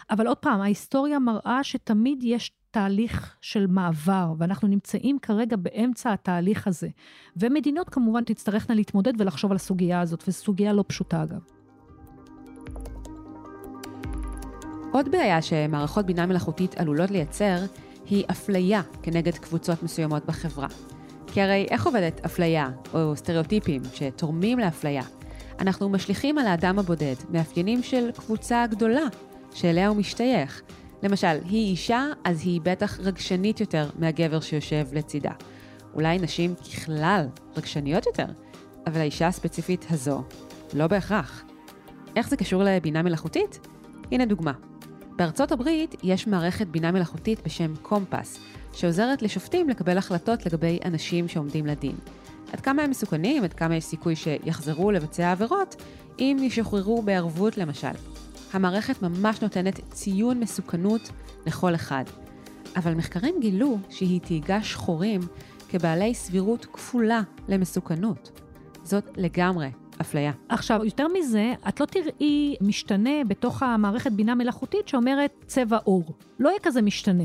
אבל עוד פעם, ההיסטוריה מראה שתמיד יש תהליך של מעבר, ואנחנו נמצאים כרגע באמצע התהליך הזה. ומדינות כמובן תצטרכנה להתמודד ולחשוב על הסוגיה הזאת, וזו סוגיה לא פשוטה אגב. עוד בעיה שמערכות בינה מלאכותית עלולות לייצר, היא אפליה כנגד קבוצות מסוימות בחברה. כי הרי איך עובדת אפליה, או סטריאוטיפים שתורמים לאפליה? אנחנו משליכים על האדם הבודד מאפיינים של קבוצה גדולה, שאליה הוא משתייך. למשל, היא אישה, אז היא בטח רגשנית יותר מהגבר שיושב לצידה. אולי נשים ככלל רגשניות יותר, אבל האישה הספציפית הזו, לא בהכרח. איך זה קשור לבינה מלאכותית? הנה דוגמה. בארצות הברית יש מערכת בינה מלאכותית בשם קומפס, שעוזרת לשופטים לקבל החלטות לגבי אנשים שעומדים לדין. עד כמה הם מסוכנים, עד כמה יש סיכוי שיחזרו לבצע עבירות, אם ישוחררו בערבות למשל. המערכת ממש נותנת ציון מסוכנות לכל אחד. אבל מחקרים גילו שהיא תהיגה שחורים כבעלי סבירות כפולה למסוכנות. זאת לגמרי אפליה. עכשיו, יותר מזה, את לא תראי משתנה בתוך המערכת בינה מלאכותית שאומרת צבע עור. לא יהיה כזה משתנה.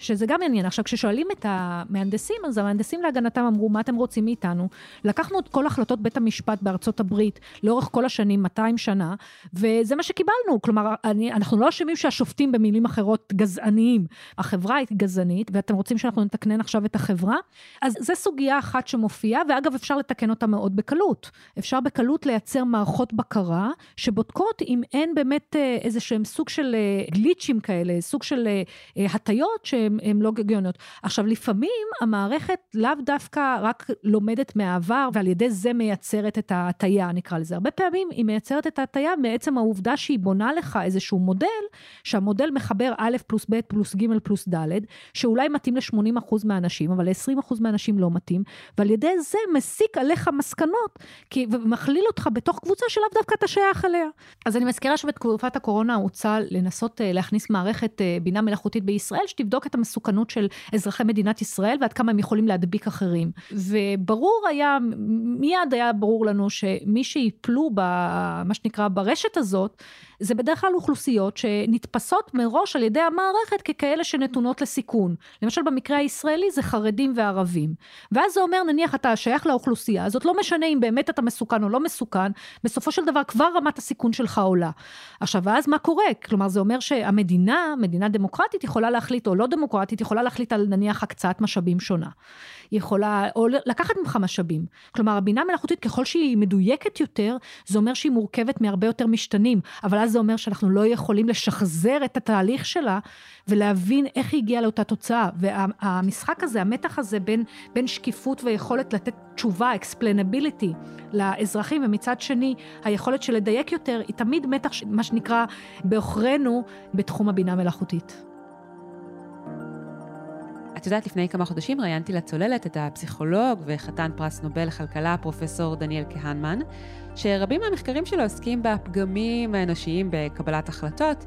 שזה גם עניין. עכשיו, כששואלים את המהנדסים, אז המהנדסים להגנתם אמרו, מה אתם רוצים מאיתנו? לקחנו את כל החלטות בית המשפט בארצות הברית לאורך כל השנים, 200 שנה, וזה מה שקיבלנו. כלומר, אני, אנחנו לא אשמים שהשופטים במילים אחרות גזעניים. החברה היא גזענית, ואתם רוצים שאנחנו נתקנן עכשיו את החברה? אז זו סוגיה אחת שמופיעה, ואגב, אפשר לתקן אותה מאוד בקלות. אפשר בקלות לייצר מערכות בקרה שבודקות אם אין באמת אה, איזה שהם סוג של אה, גליצ'ים כאלה, סוג של אה, הטיות שהן לא הגיוניות. עכשיו, לפעמים המערכת לאו דווקא רק לומדת מהעבר ועל ידי זה מייצרת את ההטיה, נקרא לזה. הרבה פעמים היא מייצרת את ההטיה בעצם העובדה שהיא בונה לך איזשהו מודל, שהמודל מחבר א' פלוס ב' פלוס ג' פלוס ד', שאולי מתאים ל-80% מהאנשים, אבל ל-20% מהאנשים לא מתאים, ועל ידי זה מסיק עליך מסקנות, כי, ומכליל אותך בתוך קבוצה שלאו דווקא אתה שייך אליה. אז אני מזכירה שבתקופת הקורונה הוצע לנסות אה, להכניס מערכת אה, בינה מלאכותית בישראל, שתבדוק את המסוכנות של אזרחי מדינת ישראל ועד כמה הם יכולים להדביק אחרים. וברור היה, מיד היה ברור לנו שמי שיפלו במה שנקרא ברשת הזאת, זה בדרך כלל אוכלוסיות שנתפסות מראש על ידי המערכת ככאלה שנתונות לסיכון. למשל במקרה הישראלי זה חרדים וערבים. ואז זה אומר נניח אתה שייך לאוכלוסייה הזאת, לא משנה אם באמת אתה מסוכן או לא מסוכן, בסופו של דבר כבר רמת הסיכון שלך עולה. עכשיו, ואז מה קורה? כלומר, זה אומר שהמדינה, מדינה דמוקרטית יכולה להחליט, או לא דמוקרטית, יכולה להחליט על נניח הקצאת משאבים שונה. יכולה, או לקחת ממך משאבים. כלומר, הבינה מלאכותית, ככל שהיא מדויקת יותר, זה אומר שהיא מורכבת מהרבה יותר משתנים, אבל אז זה אומר שאנחנו לא יכולים לשחזר את התהליך שלה ולהבין איך היא הגיעה לאותה תוצאה. והמשחק הזה, המתח הזה בין, בין שקיפות ויכולת לתת תשובה, explainability, לאזרחים, ומצד שני, היכולת של לדייק יותר, היא תמיד מתח, מה שנקרא, בעוכרינו בתחום הבינה מלאכותית. את יודעת, לפני כמה חודשים ראיינתי לצוללת את הפסיכולוג וחתן פרס נובל לכלכלה, פרופסור דניאל כהנמן, שרבים מהמחקרים שלו עוסקים בפגמים האנושיים בקבלת החלטות.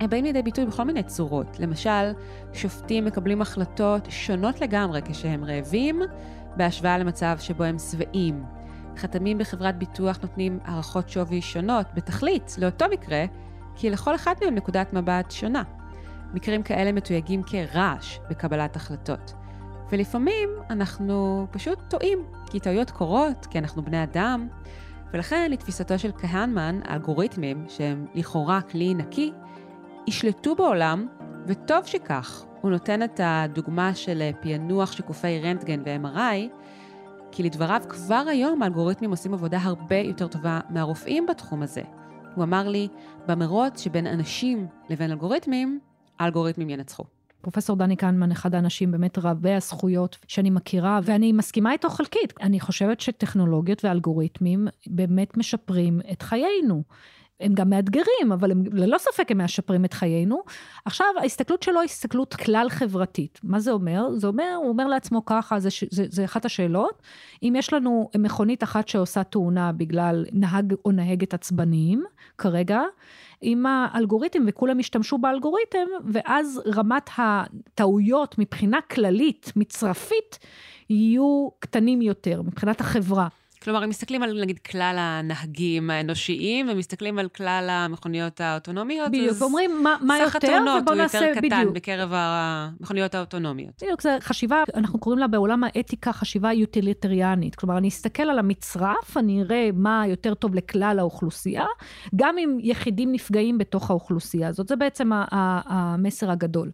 הם באים לידי ביטוי בכל מיני צורות. למשל, שופטים מקבלים החלטות שונות לגמרי כשהם רעבים, בהשוואה למצב שבו הם שבעים. חתמים בחברת ביטוח נותנים הערכות שווי שונות, בתכלית, לאותו מקרה, כי לכל אחד מהם נקודת מבט שונה. מקרים כאלה מתויגים כרעש בקבלת החלטות. ולפעמים אנחנו פשוט טועים, כי טעויות קורות, כי אנחנו בני אדם, ולכן לתפיסתו של כהנמן, האלגוריתמים, שהם לכאורה כלי נקי, ישלטו בעולם, וטוב שכך. הוא נותן את הדוגמה של פענוח שיקופי רנטגן ו-MRI, כי לדבריו כבר היום האלגוריתמים עושים עבודה הרבה יותר טובה מהרופאים בתחום הזה. הוא אמר לי, במרוץ שבין אנשים לבין אלגוריתמים, האלגוריתמים ינצחו. פרופסור דני קנמן, אחד האנשים באמת רבי הזכויות שאני מכירה, ואני מסכימה איתו חלקית. אני חושבת שטכנולוגיות ואלגוריתמים באמת משפרים את חיינו. הם גם מאתגרים, אבל הם ללא ספק הם משפרים את חיינו. עכשיו, ההסתכלות שלו היא הסתכלות כלל חברתית. מה זה אומר? זה אומר, הוא אומר לעצמו ככה, זה, זה, זה אחת השאלות. אם יש לנו מכונית אחת שעושה תאונה בגלל נהג או נהגת עצבניים, כרגע, עם האלגוריתם וכולם השתמשו באלגוריתם, ואז רמת הטעויות מבחינה כללית, מצרפית, יהיו קטנים יותר מבחינת החברה. כלומר, אם מסתכלים על נגיד כלל הנהגים האנושיים, ומסתכלים על כלל המכוניות האוטונומיות, בדיוק, אז ואומרים מה, מה בדיוק. סך התאונות הוא יותר קטן בקרב המכוניות האוטונומיות. בדיוק, זו חשיבה, אנחנו קוראים לה בעולם האתיקה חשיבה יוטיליטריאנית. כלומר, אני אסתכל על המצרף, אני אראה מה יותר טוב לכלל האוכלוסייה, גם אם יחידים נפגעים בתוך האוכלוסייה הזאת. זה בעצם המסר הגדול.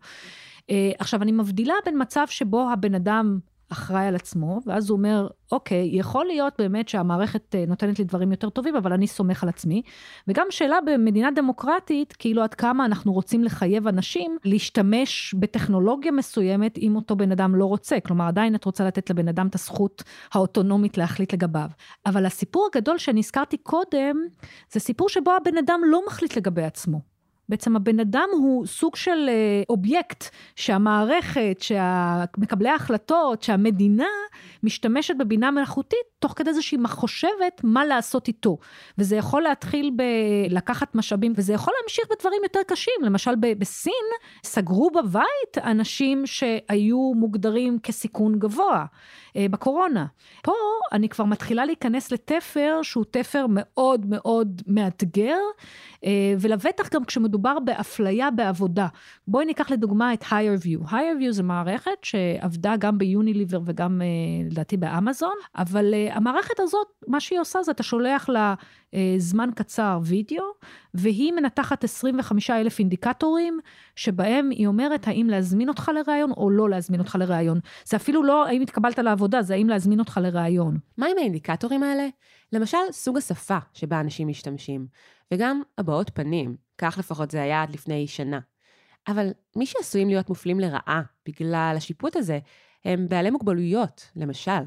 אה, עכשיו, אני מבדילה בין מצב שבו הבן אדם אחראי על עצמו, ואז הוא אומר, אוקיי, יכול להיות באמת שהמערכת אה, נותנת לי דברים יותר טובים, אבל אני סומך על עצמי. וגם שאלה במדינה דמוקרטית, כאילו עד כמה אנחנו רוצים לחייב אנשים להשתמש בטכנולוגיה מסוימת אם אותו בן אדם לא רוצה. כלומר, עדיין את רוצה לתת לבן אדם את הזכות האוטונומית להחליט לגביו. אבל הסיפור הגדול שאני הזכרתי קודם, זה סיפור שבו הבן אדם לא מחליט לגבי עצמו. בעצם הבן אדם הוא סוג של אה, אובייקט שהמערכת, שמקבלי ההחלטות, שהמדינה משתמשת בבינה מלאכותית תוך כדי זה שהיא חושבת מה לעשות איתו. וזה יכול להתחיל בלקחת משאבים, וזה יכול להמשיך בדברים יותר קשים. למשל בסין סגרו בבית אנשים שהיו מוגדרים כסיכון גבוה. אה, בקורונה. פה אני כבר מתחילה להיכנס לתפר שהוא תפר מאוד מאוד מאתגר, אה, ולבטח גם כשמדובר באפליה בעבודה. בואי ניקח לדוגמה את HireView. HireView זה מערכת שעבדה גם ביוניליבר וגם אה, לדעתי באמזון, אבל והמערכת הזאת, מה שהיא עושה זה אתה שולח לה אה, זמן קצר וידאו, והיא מנתחת 25 אלף אינדיקטורים, שבהם היא אומרת האם להזמין אותך לראיון או לא להזמין אותך לראיון. זה אפילו לא האם התקבלת לעבודה, זה האם להזמין אותך לראיון. מה עם האינדיקטורים האלה? למשל, סוג השפה שבה אנשים משתמשים, וגם הבעות פנים, כך לפחות זה היה עד לפני שנה. אבל מי שעשויים להיות מופלים לרעה בגלל השיפוט הזה, הם בעלי מוגבלויות, למשל.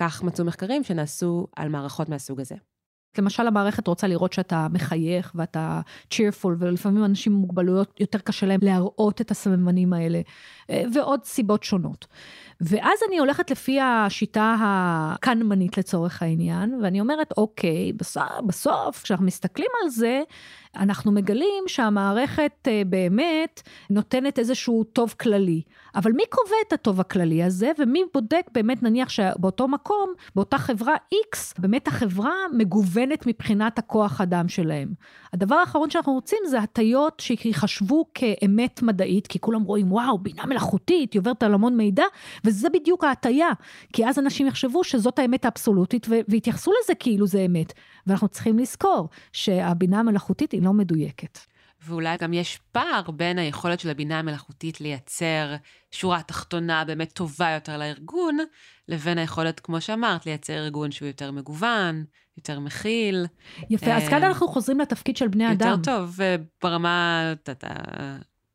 כך מצאו מחקרים שנעשו על מערכות מהסוג הזה. למשל, המערכת רוצה לראות שאתה מחייך ואתה cheerful, ולפעמים אנשים עם מוגבלויות יותר קשה להם להראות את הסממנים האלה, אה, ועוד סיבות שונות. ואז אני הולכת לפי השיטה הקנמנית לצורך העניין, ואני אומרת, אוקיי, בסוף, כשאנחנו מסתכלים על זה, אנחנו מגלים שהמערכת אה, באמת נותנת איזשהו טוב כללי. אבל מי קובע את הטוב הכללי הזה, ומי בודק באמת, נניח שבאותו מקום, באותה חברה X, באמת החברה מגוונת מבחינת הכוח אדם שלהם. הדבר האחרון שאנחנו רוצים זה הטיות שיחשבו כאמת מדעית, כי כולם רואים, וואו, בינה מלאכותית, היא עוברת על המון מידע, וזה בדיוק ההטיה. כי אז אנשים יחשבו שזאת האמת האבסולוטית, ויתייחסו לזה כאילו זה אמת. ואנחנו צריכים לזכור שהבינה המלאכותית היא לא מדויקת. ואולי גם יש פער בין היכולת של הבינה המלאכותית לייצר שורה תחתונה באמת טובה יותר לארגון, לבין היכולת, כמו שאמרת, לייצר ארגון שהוא יותר מגוון, יותר מכיל. יפה, אז כאן אה, אנחנו חוזרים לתפקיד של בני יותר אדם. יותר טוב ברמה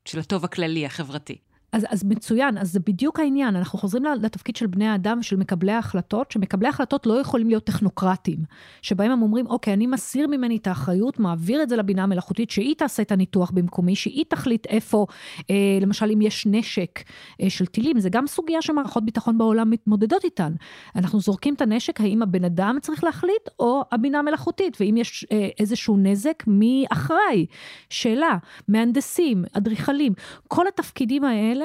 של הטוב הכללי, החברתי. אז, אז מצוין, אז זה בדיוק העניין, אנחנו חוזרים לתפקיד של בני האדם ושל מקבלי ההחלטות, שמקבלי ההחלטות לא יכולים להיות טכנוקרטים, שבהם הם אומרים, אוקיי, אני מסיר ממני את האחריות, מעביר את זה לבינה המלאכותית, שהיא תעשה את הניתוח במקומי, שהיא תחליט איפה, אה, למשל, אם יש נשק אה, של טילים, זה גם סוגיה שמערכות ביטחון בעולם מתמודדות איתן. אנחנו זורקים את הנשק, האם הבן אדם צריך להחליט, או הבינה המלאכותית, ואם יש אה, איזשהו נזק, מי אחראי? שאלה, מהנדסים, אדריכלים, כל התפקידים האלה,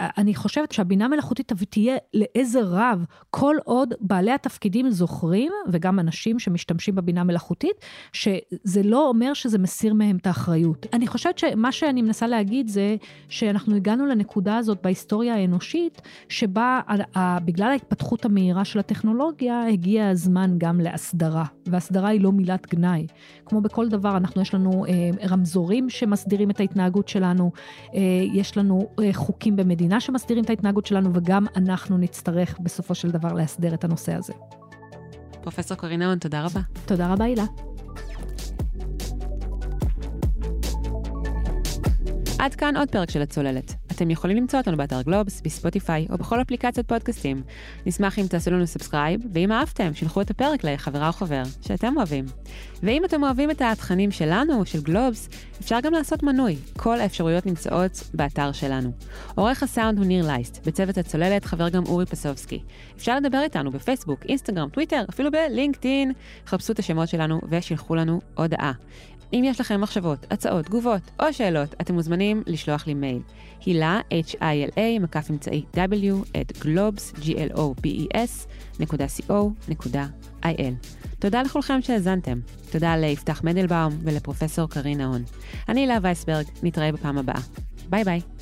אני חושבת שהבינה מלאכותית תהיה לעזר רב, כל עוד בעלי התפקידים זוכרים, וגם אנשים שמשתמשים בבינה מלאכותית, שזה לא אומר שזה מסיר מהם את האחריות. אני חושבת שמה שאני מנסה להגיד זה שאנחנו הגענו לנקודה הזאת בהיסטוריה האנושית, שבה בגלל ההתפתחות המהירה של הטכנולוגיה, הגיע הזמן גם להסדרה, והסדרה היא לא מילת גנאי. כמו בכל דבר, אנחנו, יש לנו אה, רמזורים שמסדירים את ההתנהגות שלנו, אה, יש לנו אה, חוקים במדינה שמסדירים את ההתנהגות שלנו, וגם אנחנו נצטרך בסופו של דבר להסדר את הנושא הזה. פרופסור קרין נהון, תודה רבה. תודה רבה, הילה. עד כאן עוד פרק של הצוללת. אתם יכולים למצוא אותנו באתר גלובס, בספוטיפיי או בכל אפליקציות פודקאסטים. נשמח אם תעשו לנו subscribe, ואם אהבתם, שילחו את הפרק לחברה או חבר שאתם אוהבים. ואם אתם אוהבים את התכנים שלנו, של גלובס, אפשר גם לעשות מנוי. כל האפשרויות נמצאות באתר שלנו. עורך הסאונד הוא ניר לייסט, בצוות הצוללת חבר גם אורי פסובסקי. אפשר לדבר איתנו בפייסבוק, אינסטגרם, טוויטר, אפילו בלינקדאין. חפשו את השמות שלנו ושילחו לנו הודעה. אם יש לכם מחשבות, הצעות, תגובות או שאלות, אתם מוזמנים לשלוח לי מייל. הילה, H-I-L-A, מקף אמצעי W, את globes, G-L-O-B-E-S, נקודה co, נקודה I-L. תודה לכולכם שהאזנתם. תודה ליפתח מנדלבאום ולפרופסור קרין נהון. אני הילה וייסברג, נתראה בפעם הבאה. ביי ביי.